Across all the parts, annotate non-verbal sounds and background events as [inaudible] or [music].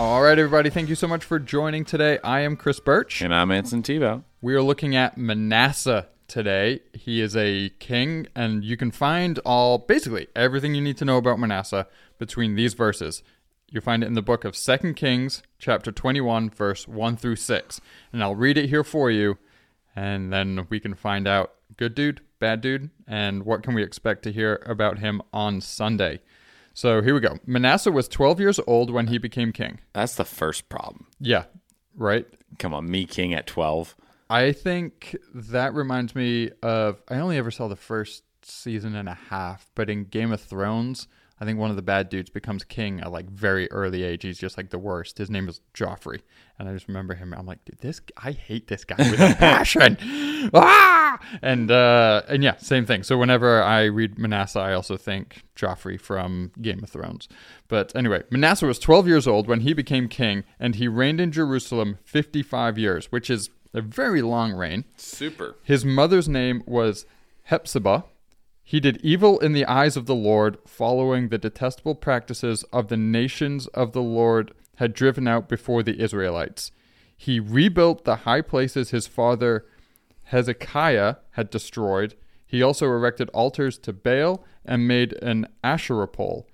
All right, everybody, thank you so much for joining today. I am Chris Birch. And I'm Anson Tebow. We are looking at Manasseh today. He is a king, and you can find all basically everything you need to know about Manasseh between these verses. You find it in the book of Second Kings, chapter 21, verse 1 through 6. And I'll read it here for you, and then we can find out good dude, bad dude, and what can we expect to hear about him on Sunday. So here we go. Manasseh was 12 years old when he became king. That's the first problem. Yeah, right? Come on, me king at 12. I think that reminds me of I only ever saw the first season and a half, but in Game of Thrones, I think one of the bad dudes becomes king at like very early age. He's just like the worst. His name is Joffrey, and I just remember him. I'm like, dude, this I hate this guy with a [laughs] passion. ah! And uh, and yeah, same thing. So whenever I read Manasseh, I also think Joffrey from Game of Thrones. But anyway, Manasseh was 12 years old when he became king, and he reigned in Jerusalem 55 years, which is a very long reign. Super. His mother's name was Hephzibah. He did evil in the eyes of the Lord, following the detestable practices of the nations of the Lord had driven out before the Israelites. He rebuilt the high places his father Hezekiah had destroyed. He also erected altars to Baal and made an Asherah pole,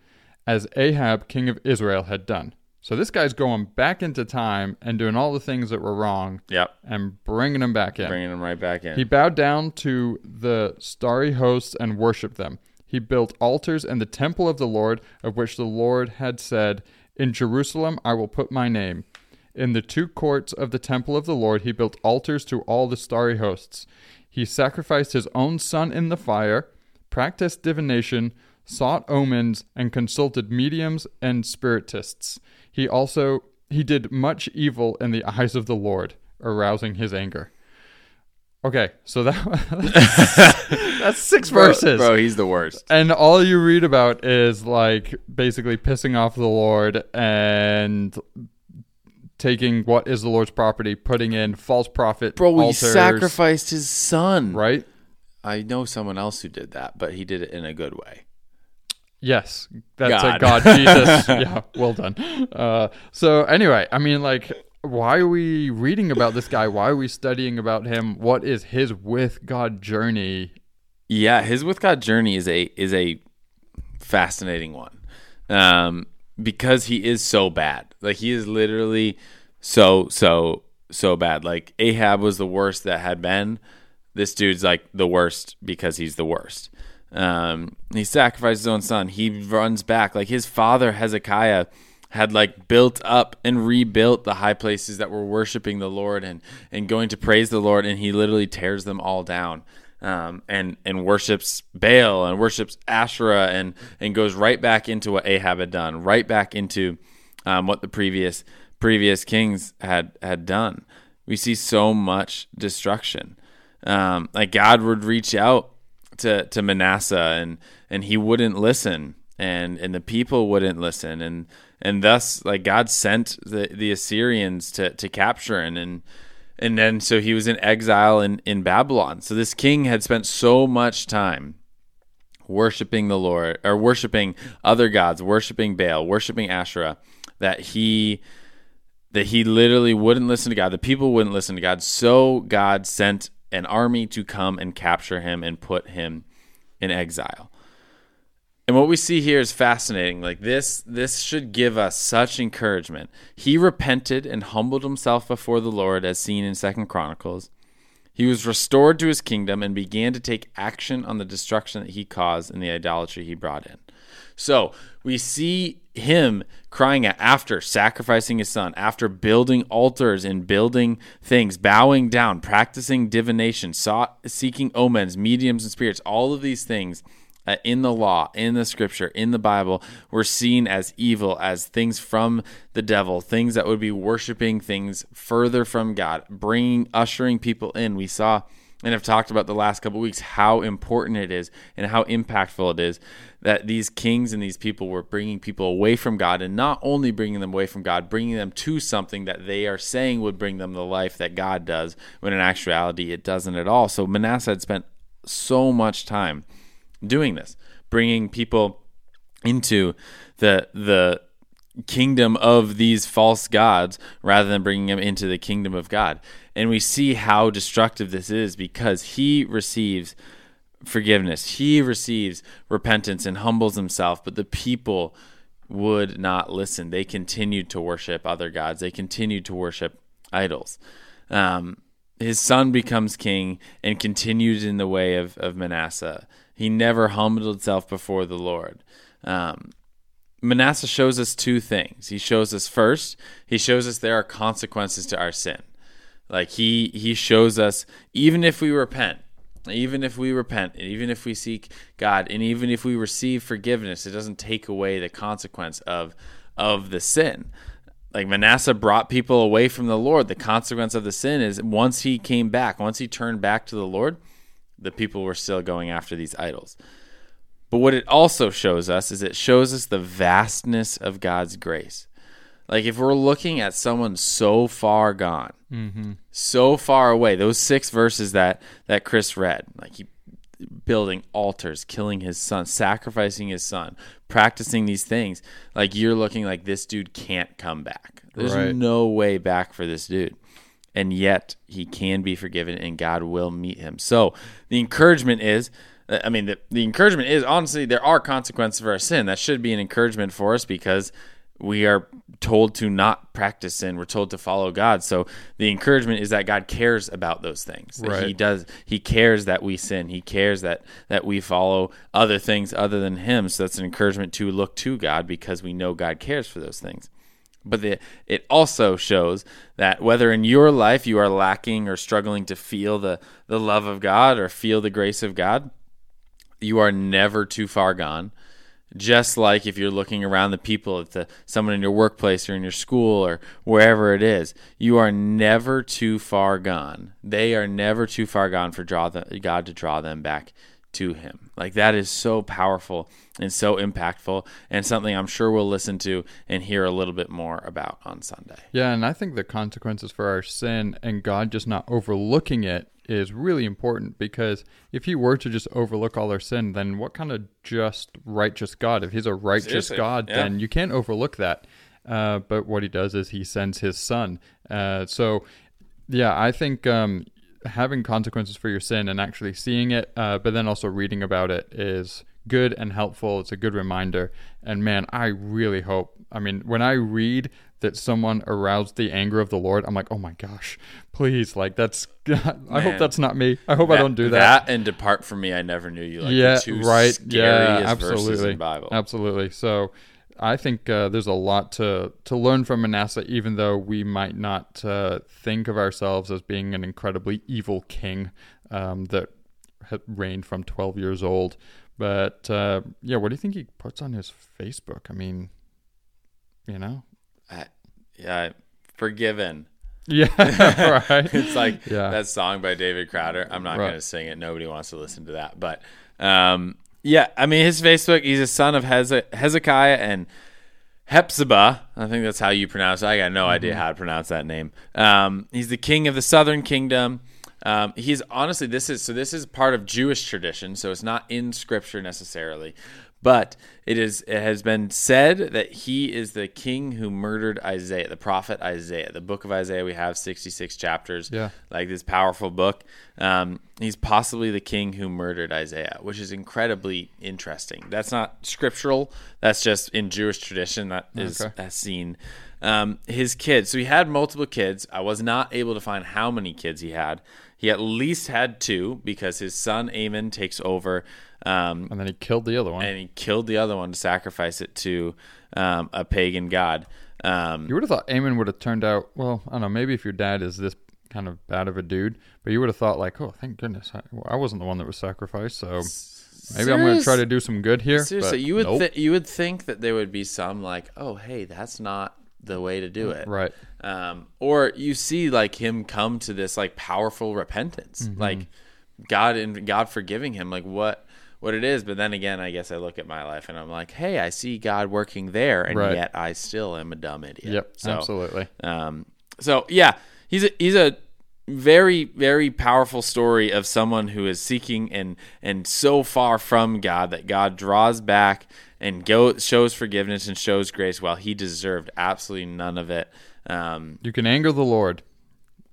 as Ahab, king of Israel, had done. So this guy's going back into time and doing all the things that were wrong Yep. and bringing them back in. Bringing them right back in. He bowed down to the starry hosts and worshipped them. He built altars in the temple of the Lord, of which the Lord had said, In Jerusalem I will put my name. In the two courts of the temple of the Lord, he built altars to all the starry hosts. He sacrificed his own son in the fire, practiced divination, sought omens, and consulted mediums and spiritists. He also he did much evil in the eyes of the Lord, arousing his anger. Okay, so that [laughs] that's six Bro- verses. Bro, he's the worst. And all you read about is like basically pissing off the Lord and taking what is the Lord's property, putting in false prophet Bro, he altars, sacrificed his son. right? I know someone else who did that, but he did it in a good way. Yes, that's God. a God, Jesus. [laughs] yeah, well done. Uh, so anyway, I mean, like, why are we reading about this guy? Why are we studying about him? What is his with God journey? Yeah, his with God journey is a is a fascinating one. Um because he is so bad. Like he is literally so so so bad. Like Ahab was the worst that had been. This dude's like the worst because he's the worst. Um he sacrificed his own son. He runs back like his father Hezekiah had like built up and rebuilt the high places that were worshiping the Lord and and going to praise the Lord and he literally tears them all down um, and and worships Baal and worships Asherah and and goes right back into what Ahab had done, right back into um, what the previous previous kings had had done. We see so much destruction. Um, like God would reach out to to Manasseh and and he wouldn't listen and and the people wouldn't listen and and thus like God sent the the Assyrians to to capture and and and then so he was in exile in in Babylon. So this king had spent so much time worshiping the Lord or worshiping other gods, worshiping Baal, worshiping Asherah that he that he literally wouldn't listen to God. The people wouldn't listen to God. So God sent an army to come and capture him and put him in exile. And what we see here is fascinating. Like this this should give us such encouragement. He repented and humbled himself before the Lord as seen in 2nd Chronicles. He was restored to his kingdom and began to take action on the destruction that he caused and the idolatry he brought in. So, we see him crying out after sacrificing his son, after building altars and building things, bowing down, practicing divination, sought, seeking omens, mediums, and spirits, all of these things uh, in the law, in the scripture, in the Bible, were seen as evil, as things from the devil, things that would be worshiping things further from God, bringing, ushering people in. We saw and have talked about the last couple weeks how important it is and how impactful it is that these kings and these people were bringing people away from God and not only bringing them away from God, bringing them to something that they are saying would bring them the life that God does, when in actuality it doesn't at all. So Manasseh had spent so much time doing this, bringing people into the the kingdom of these false gods rather than bringing them into the kingdom of God. And we see how destructive this is because he receives forgiveness, he receives repentance and humbles himself, but the people would not listen. They continued to worship other gods, they continued to worship idols. Um, his son becomes king and continues in the way of, of Manasseh. He never humbled himself before the Lord. Um, Manasseh shows us two things. He shows us first, he shows us there are consequences to our sin. Like he he shows us even if we repent, even if we repent, and even if we seek God, and even if we receive forgiveness, it doesn't take away the consequence of of the sin. Like Manasseh brought people away from the Lord. The consequence of the sin is once he came back, once he turned back to the Lord, the people were still going after these idols. But what it also shows us is it shows us the vastness of God's grace. Like if we're looking at someone so far gone, Mm-hmm. so far away, those six verses that that Chris read, like he building altars, killing his son, sacrificing his son, practicing these things, like you're looking like this dude can't come back. There's Right. no way back for this dude. And yet he can be forgiven and God will meet him. So the encouragement is Uh, I mean, the, the encouragement is honestly, there are consequences for our sin. That should be an encouragement for us because we are told to not practice sin. We're told to follow God. So the encouragement is that God cares about those things. That He does. He cares that we sin. He cares that that we follow other things other than Him. So that's an encouragement to look to God because we know God cares for those things. But the, it also shows that whether in your life you are lacking or struggling to feel the, the love of God or feel the grace of God, you are never too far gone. Just like if you're looking around the people, at the someone in your workplace or in your school or wherever it is, you are never too far gone. They are never too far gone for draw the, God to draw them back to Him. Like that is so powerful and so impactful, and something I'm sure we'll listen to and hear a little bit more about on Sunday. Yeah, and I think the consequences for our sin and God just not overlooking it is really important because if he were to just overlook all our sin, then what kind of just righteous God? If he's a righteous Seriously, God, yeah. then you can't overlook that. Uh, but what he does is he sends his son. Uh, so, yeah, I think um, having consequences for your sin and actually seeing it, uh, but then also reading about it is good and helpful. It's a good reminder. And man, I really hope. I mean, when I read that someone aroused the anger of the Lord, I'm like, oh my gosh, please, like that's. [laughs] I hope that's not me. I hope I don't do that. and depart from me, I never knew you. Like yeah, right. Yeah, absolutely. in Bible. Absolutely. So. I think uh, there's a lot to, to learn from Manasseh, even though we might not uh, think of ourselves as being an incredibly evil king um, that had reigned from 12 years old. But uh, yeah, what do you think he puts on his Facebook? I mean, you know? I- yeah, forgiven. Yeah, [laughs] right. It's like Yeah. that song by David Crowder. I'm not Right. going to sing it. Nobody wants to listen to that. But um, yeah, I mean, his Facebook. He's a son of Heze- Hezekiah and Hepzibah. I think that's how you pronounce it. I got no idea how to pronounce that name. Um, he's the king of the southern kingdom. Um, he's honestly this is so this is part of Jewish tradition, so it's not in scripture necessarily, but it is it has been said that he is the king who murdered Isaiah, the prophet Isaiah. The book of Isaiah we have 66 chapters Yeah. like this powerful book. Um, he's possibly the king who murdered Isaiah, which is incredibly interesting. That's not scriptural. That's just in Jewish tradition that is Okay. seen. Um, his kids. So he had multiple kids. I was not able to find how many kids he had. He at least had two because his son Amon takes over. Um, And then he killed the other one. and he killed the other one to sacrifice it to um, a pagan god. Um, You would have thought Amon would have turned out well. I don't know. Maybe if your dad is this kind of bad of a dude, but you would have thought like, oh, thank goodness, I, I wasn't the one that was sacrificed. So maybe I'm going to try to do some good here. Seriously, but you would nope. thi- you would think that there would be some like, oh, hey, that's not the way to do it, right. Um, or you see like him come to this like powerful repentance, Mm-hmm. like God and God forgiving him, like what what it is. But then again, I guess I look at my life and I'm like, hey, I see God working there, and Right. yet I still am a dumb idiot. Yep, So, absolutely. Um, so yeah, he's a, he's a very very powerful story of someone who is seeking and and so far from God that God draws back and go shows forgiveness and shows grace while he deserved absolutely none of it. Um, You can anger the Lord,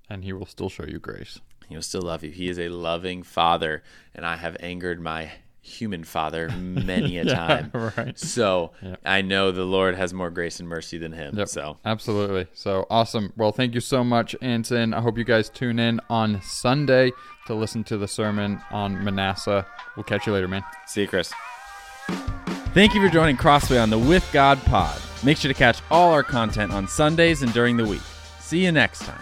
and He will still show you grace. he will still love you. He is a loving father, and I have angered my human father [laughs] many a time. right. So I know the Lord has more grace and mercy than him. Yep. So Absolutely. So awesome. Well, thank you so much, Anson. I hope you guys tune in on Sunday to listen to the sermon on Manasseh. We'll catch you later, man. see you, Chris. Thank you for joining Crossway on the With God Pod. Make sure to catch all our content on Sundays and during the week. See you next time.